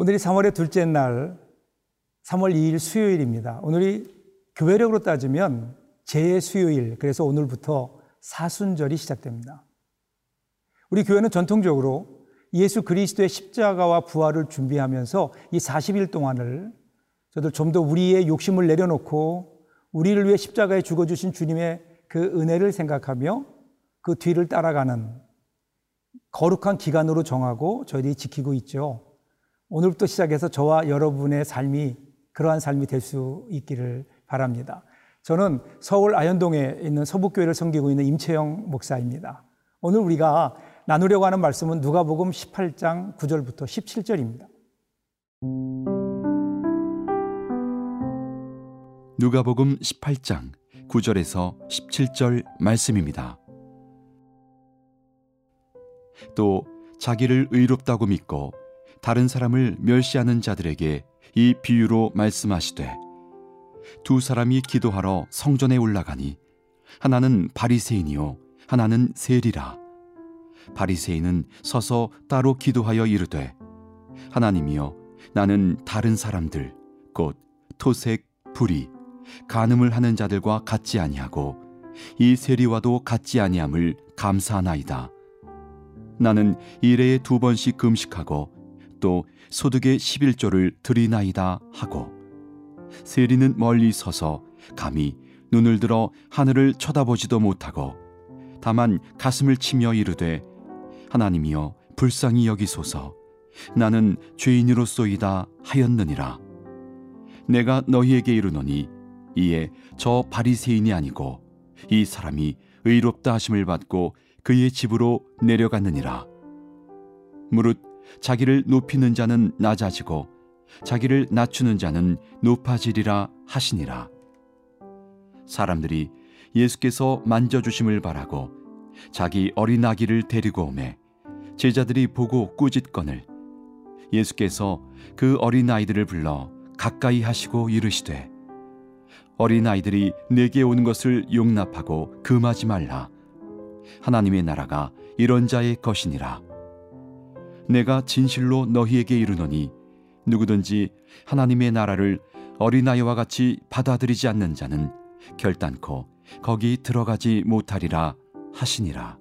오늘이 3월의 둘째 날, 3월 2일 수요일입니다. 오늘이 교회력으로 따지면 제 수요일, 그래서 오늘부터 사순절이 시작됩니다. 우리 교회는 전통적으로 예수 그리스도의 십자가와 부활을 준비하면서 이 40일 동안을 저도 좀더 우리의 욕심을 내려놓고 우리를 위해 십자가에 죽어주신 주님의 그 은혜를 생각하며 그 뒤를 따라가는 거룩한 기간으로 정하고 저희들이 지키고 있죠. 오늘부터 시작해서 저와 여러분의 삶이 그러한 삶이 될 수 있기를 바랍니다. 저는 서울 아현동에 있는 서북교회를 섬기고 있는 임채영 목사입니다. 오늘 우리가 나누려고 하는 말씀은 누가복음 18장 9절부터 17절입니다. 누가복음 18장 9절에서 17절 말씀입니다. 또 자기를 의롭다고 믿고 다른 사람을 멸시하는 자들에게 이 비유로 말씀하시되 두 사람이 기도하러 성전에 올라가니 하나는 바리새인이요 하나는 세리라. 바리새인은 서서 따로 기도하여 이르되 하나님이여 나는 다른 사람들 곧 토색 불이 간음을 하는 자들과 같지 아니하고 이 세리와도 같지 아니함을 감사하나이다. 나는 일회에 두 번씩 금식하고 또 소득의 11조를 드리나이다 하고 세리는 멀리 서서 감히 눈을 들어 하늘을 쳐다보지도 못하고 다만 가슴을 치며 이르되 하나님이여 불쌍히 여기소서. 나는 죄인으로소이다 하였느니라. 내가 너희에게 이르노니 이에 저 바리새인이 아니고 이 사람이 의롭다 하심을 받고 그의 집으로 내려갔느니라. 무릇 자기를 높이는 자는 낮아지고 자기를 낮추는 자는 높아지리라 하시니라. 사람들이 예수께서 만져주심을 바라고 자기 어린 아기를 데리고 오매 제자들이 보고 꾸짖거늘 예수께서 그 어린 아이들을 불러 가까이 하시고 이르시되 어린 아이들이 내게 오는 것을 용납하고 금하지 말라 하나님의 나라가 이런 자의 것이니라 내가 진실로 너희에게 이르노니 누구든지 하나님의 나라를 어린아이와 같이 받아들이지 않는 자는 결단코 거기 들어가지 못하리라 하시니라.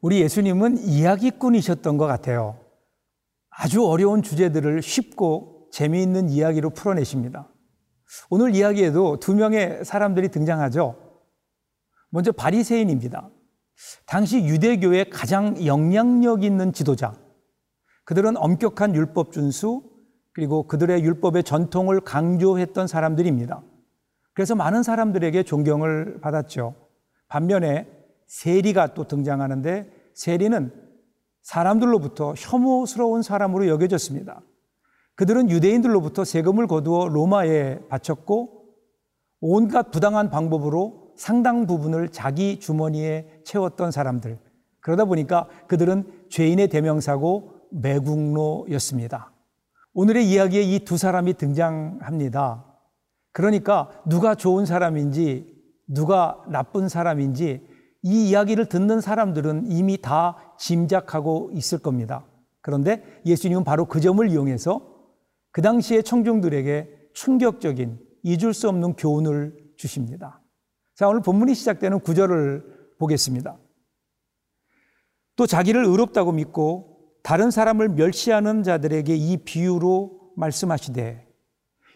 우리 예수님은 이야기꾼이셨던 것 같아요. 아주 어려운 주제들을 쉽고 재미있는 이야기로 풀어내십니다. 오늘 이야기에도 두 명의 사람들이 등장하죠. 먼저 바리새인입니다. 당시 유대교의 가장 영향력 있는 지도자. 그들은 엄격한 율법 준수 그리고 그들의 율법의 전통을 강조했던 사람들입니다. 그래서 많은 사람들에게 존경을 받았죠. 반면에 세리가 또 등장하는데 세리는 사람들로부터 혐오스러운 사람으로 여겨졌습니다. 그들은 유대인들로부터 세금을 거두어 로마에 바쳤고 온갖 부당한 방법으로 상당 부분을 자기 주머니에 채웠던 사람들. 그러다 보니까 그들은 죄인의 대명사고 매국노였습니다. 오늘의 이야기에 이 두 사람이 등장합니다. 그러니까 누가 좋은 사람인지 누가 나쁜 사람인지 이 이야기를 듣는 사람들은 이미 다 짐작하고 있을 겁니다. 그런데 예수님은 바로 그 점을 이용해서 그 당시의 청중들에게 충격적인 잊을 수 없는 교훈을 주십니다. 자, 오늘 본문이 시작되는 구절을 보겠습니다. 또 자기를 의롭다고 믿고 다른 사람을 멸시하는 자들에게 이 비유로 말씀하시되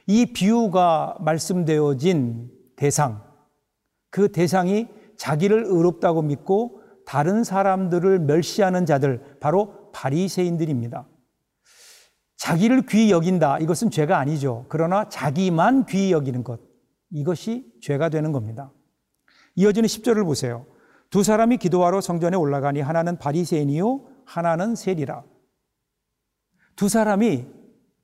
이 비유가 말씀되어진 대상 그 대상이 자기를 의롭다고 믿고 다른 사람들을 멸시하는 자들 바로 바리새인들입니다. 자기를 귀히 여긴다 이것은 죄가 아니죠. 그러나 자기만 귀히 여기는 것 이것이 죄가 되는 겁니다. 이어지는 10절을 보세요. 두 사람이 기도하러 성전에 올라가니 하나는 바리새인이요 하나는 세리라. 두 사람이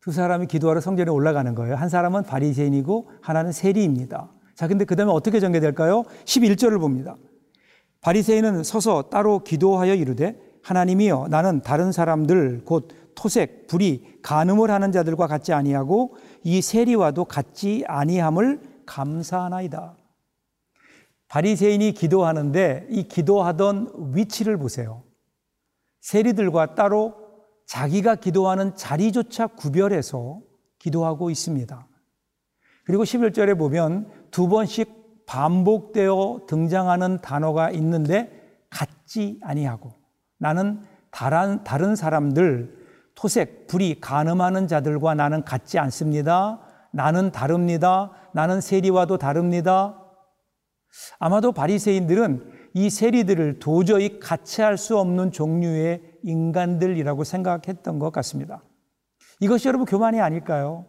두 사람이 기도하러 성전에 올라가는 거예요. 한 사람은 바리새인이고 하나는 세리입니다. 자, 근데 그다음에 어떻게 전개될까요? 11절을 봅니다. 바리새인은 서서 따로 기도하여 이르되 하나님이여 나는 다른 사람들 곧 토색, 불이, 간음을 하는 자들과 같지 아니하고 이 세리와도 같지 아니함을 감사하나이다. 바리새인이 기도하는데 이 기도하던 위치를 보세요. 세리들과 따로 자기가 기도하는 자리조차 구별해서 기도하고 있습니다. 그리고 11절에 보면 두 번씩 반복되어 등장하는 단어가 있는데 같지 아니하고 나는 다른, 다른 사람들 토색, 불이 가늠하는 자들과 나는 같지 않습니다. 나는 다릅니다. 나는 세리와도 다릅니다. 아마도 바리새인들은 이 세리들을 도저히 같이 할수 없는 종류의 인간들이라고 생각했던 것 같습니다. 이것이 여러분 교만이 아닐까요?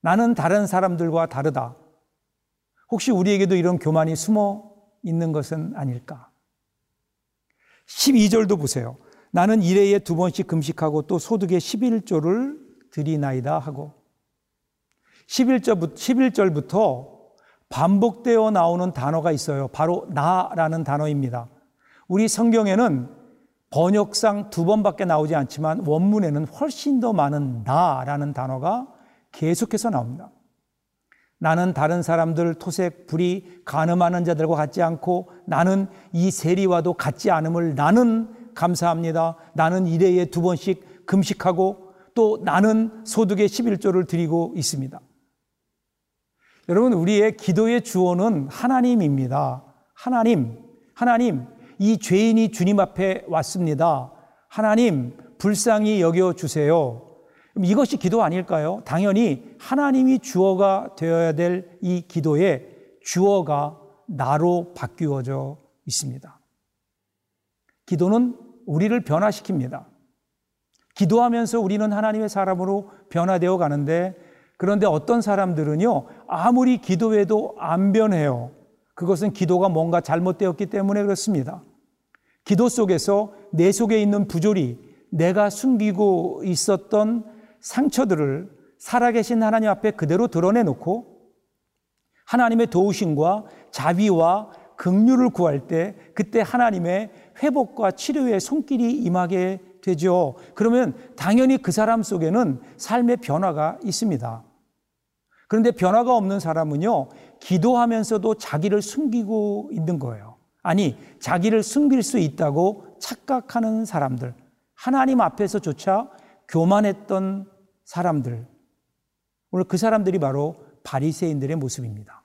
나는 다른 사람들과 다르다. 혹시 우리에게도 이런 교만이 숨어 있는 것은 아닐까? 12절도 보세요. 나는 일회에 두 번씩 금식하고 또 소득의 11조를 드리나이다 하고 11절부터, 11절부터 반복되어 나오는 단어가 있어요. 바로 나라는 단어입니다. 우리 성경에는 번역상 두 번밖에 나오지 않지만 원문에는 훨씬 더 많은 나라는 단어가 계속해서 나옵니다. 나는 다른 사람들 토색 불이 가늠하는 자들과 같지 않고 나는 이 세리와도 같지 않음을 나는 감사합니다. 나는 일회에 두 번씩 금식하고 또 나는 소득의 11조를 드리고 있습니다. 여러분, 우리의 기도의 주어는 하나님입니다. 하나님, 하나님, 이 죄인이 주님 앞에 왔습니다. 하나님, 불쌍히 여겨주세요. 이것이 기도 아닐까요? 당연히 하나님이 주어가 되어야 될 이 기도의 주어가 나로 바뀌어져 있습니다. 기도는 우리를 변화시킵니다. 기도하면서 우리는 하나님의 사람으로 변화되어 가는데 그런데 어떤 사람들은요, 아무리 기도해도 안 변해요. 그것은 기도가 뭔가 잘못되었기 때문에 그렇습니다. 기도 속에서 내 속에 있는 부조리, 내가 숨기고 있었던 상처들을 살아계신 하나님 앞에 그대로 드러내놓고 하나님의 도우심과 자비와 긍휼을 구할 때 그때 하나님의 회복과 치료의 손길이 임하게 되죠. 그러면 당연히 그 사람 속에는 삶의 변화가 있습니다. 그런데 변화가 없는 사람은요, 기도하면서도 자기를 숨기고 있는 거예요. 아니, 자기를 숨길 수 있다고 착각하는 사람들. 하나님 앞에서조차 교만했던 사람들. 오늘 그 사람들이 바로 바리새인들의 모습입니다.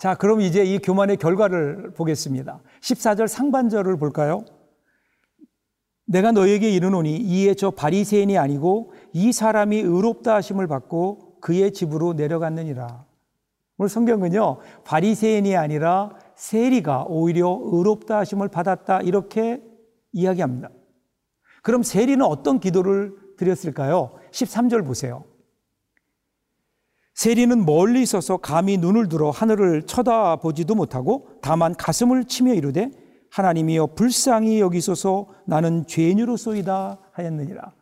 자, 그럼 이제 이 교만의 결과를 보겠습니다. 14절 상반절을 볼까요? 내가 너에게 이르노니 이에 저 바리새인이 아니고 이 사람이 의롭다 하심을 받고 그의 집으로 내려갔느니라. 오늘 성경은요. 바리새인이 아니라 세리가 오히려 의롭다 하심을 받았다 이렇게 이야기합니다. 그럼 세리는 어떤 기도를 드렸을까요? 13절 보세요. 세리는 멀리 있어서 감히 눈을 들어 하늘을 쳐다보지도 못하고 다만 가슴을 치며 이르되 하나님이여 불쌍히 여기소서 나는 죄인으로소이다 하였느니라.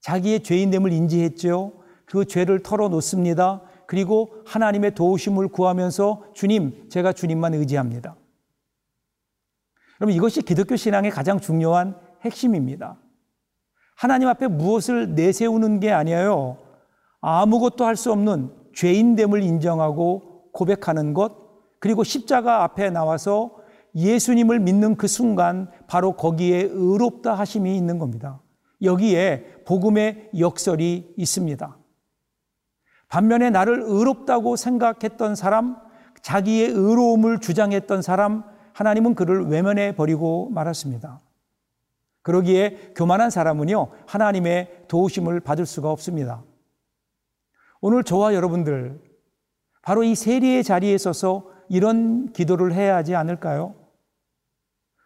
자기의 죄인됨을 인지했죠. 그 죄를 털어놓습니다. 그리고 하나님의 도우심을 구하면서 주님, 제가 주님만 의지합니다. 여러분 이것이 기독교 신앙의 가장 중요한 핵심입니다. 하나님 앞에 무엇을 내세우는 게 아니에요. 아무것도 할 수 없는 죄인됨을 인정하고 고백하는 것, 그리고 십자가 앞에 나와서 예수님을 믿는 그 순간 바로 거기에 의롭다 하심이 있는 겁니다. 여기에 복음의 역설이 있습니다. 반면에 나를 의롭다고 생각했던 사람, 자기의 의로움을 주장했던 사람, 하나님은 그를 외면해 버리고 말았습니다. 그러기에 교만한 사람은요, 하나님의 도우심을 받을 수가 없습니다. 오늘 저와 여러분들 바로 이 세리의 자리에 서서 이런 기도를 해야 하지 않을까요?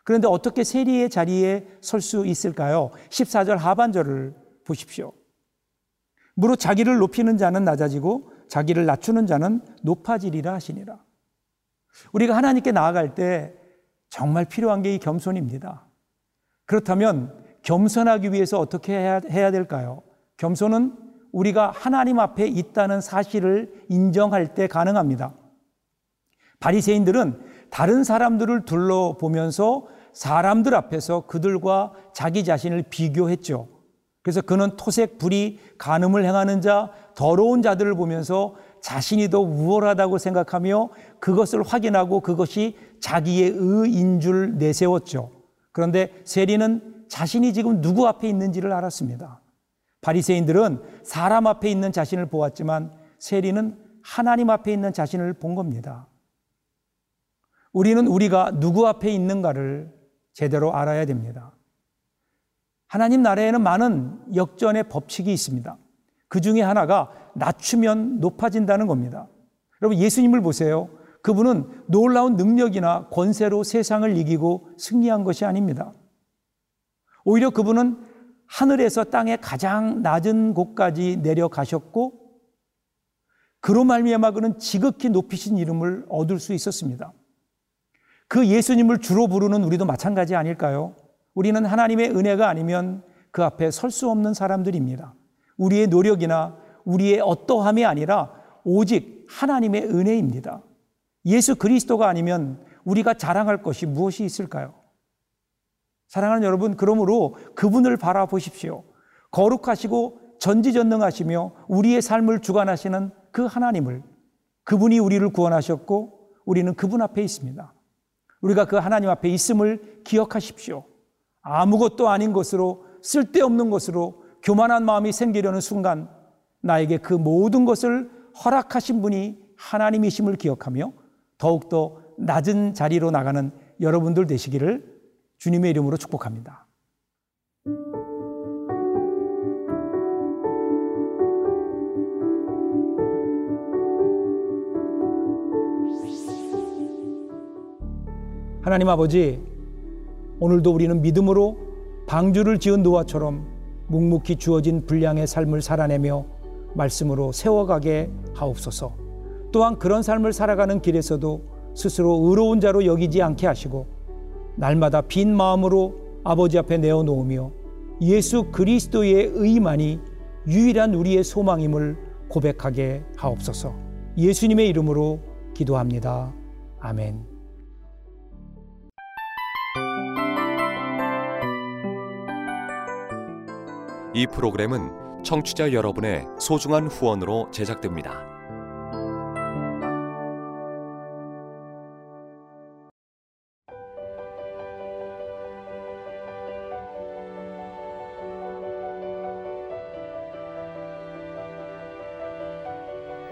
그런데 어떻게 세리의 자리에 설 수 있을까요? 14절 하반절을 보십시오. 무릇 자기를 높이는 자는 낮아지고 자기를 낮추는 자는 높아지리라 하시니라. 우리가 하나님께 나아갈 때 정말 필요한 게 이 겸손입니다. 그렇다면 겸손하기 위해서 어떻게 해야, 해야 될까요? 겸손은 우리가 하나님 앞에 있다는 사실을 인정할 때 가능합니다. 바리새인들은 다른 사람들을 둘러보면서 사람들 앞에서 그들과 자기 자신을 비교했죠. 그래서 그는 토색 불이 간음을 행하는 자, 더러운 자들을 보면서 자신이 더 우월하다고 생각하며 그것을 확인하고 그것이 자기의 의인 줄 내세웠죠. 그런데 세리는 자신이 지금 누구 앞에 있는지를 알았습니다. 바리새인들은 사람 앞에 있는 자신을 보았지만 세리는 하나님 앞에 있는 자신을 본 겁니다. 우리는 우리가 누구 앞에 있는가를 제대로 알아야 됩니다. 하나님 나라에는 많은 역전의 법칙이 있습니다. 그 중에 하나가 낮추면 높아진다는 겁니다. 여러분 예수님을 보세요. 그분은 놀라운 능력이나 권세로 세상을 이기고 승리한 것이 아닙니다. 오히려 그분은 하늘에서 땅의 가장 낮은 곳까지 내려가셨고 그로 말미암아 그는 지극히 높이신 이름을 얻을 수 있었습니다. 그 예수님을 주로 부르는 우리도 마찬가지 아닐까요? 우리는 하나님의 은혜가 아니면 그 앞에 설 수 없는 사람들입니다. 우리의 노력이나 우리의 어떠함이 아니라 오직 하나님의 은혜입니다. 예수 그리스도가 아니면 우리가 자랑할 것이 무엇이 있을까요? 사랑하는 여러분, 그러므로 그분을 바라보십시오. 거룩하시고 전지전능하시며 우리의 삶을 주관하시는 그 하나님을 그분이 우리를 구원하셨고 우리는 그분 앞에 있습니다. 우리가 그 하나님 앞에 있음을 기억하십시오. 아무것도 아닌 것으로 쓸데없는 것으로 교만한 마음이 생기려는 순간 나에게 그 모든 것을 허락하신 분이 하나님이심을 기억하며 더욱더 낮은 자리로 나가는 여러분들 되시기를 주님의 이름으로 축복합니다. 하나님 아버지, 오늘도 우리는 믿음으로 방주를 지은 노아처럼 묵묵히 주어진 분량의 삶을 살아내며 말씀으로 세워가게 하옵소서. 또한 그런 삶을 살아가는 길에서도 스스로 의로운 자로 여기지 않게 하시고 날마다 빈 마음으로 아버지 앞에 내어놓으며 예수 그리스도의 의만이 유일한 우리의 소망임을 고백하게 하옵소서. 예수님의 이름으로 기도합니다. 아멘. 이 프로그램은 청취자 여러분의 소중한 후원으로 제작됩니다.